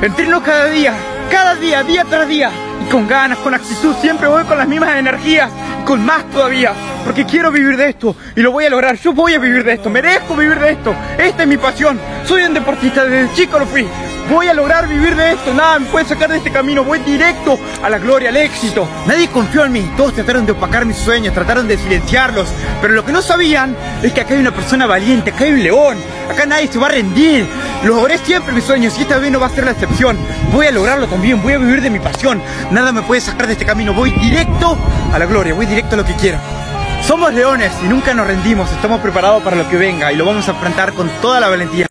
Entreno cada día, cada día, día tras día. Y con ganas, con actitud, siempre voy con las mismas energías. Con más todavía. Porque quiero vivir de esto. Y lo voy a lograr. Yo voy a vivir de esto. Merezco vivir de esto. Esta es mi pasión. Soy un deportista. Desde chico lo fui. Voy a lograr vivir de esto, nada me puede sacar de este camino, voy directo a la gloria, al éxito. Nadie confió en mí, todos trataron de opacar mis sueños, trataron de silenciarlos, pero lo que no sabían es que acá hay una persona valiente, acá hay un león, acá nadie se va a rendir. Logré siempre mis sueños y esta vez no va a ser la excepción. Voy a lograrlo también, voy a vivir de mi pasión. Nada me puede sacar de este camino, voy directo a la gloria, voy directo a lo que quiero. Somos leones y nunca nos rendimos, estamos preparados para lo que venga y lo vamos a enfrentar con toda la valentía.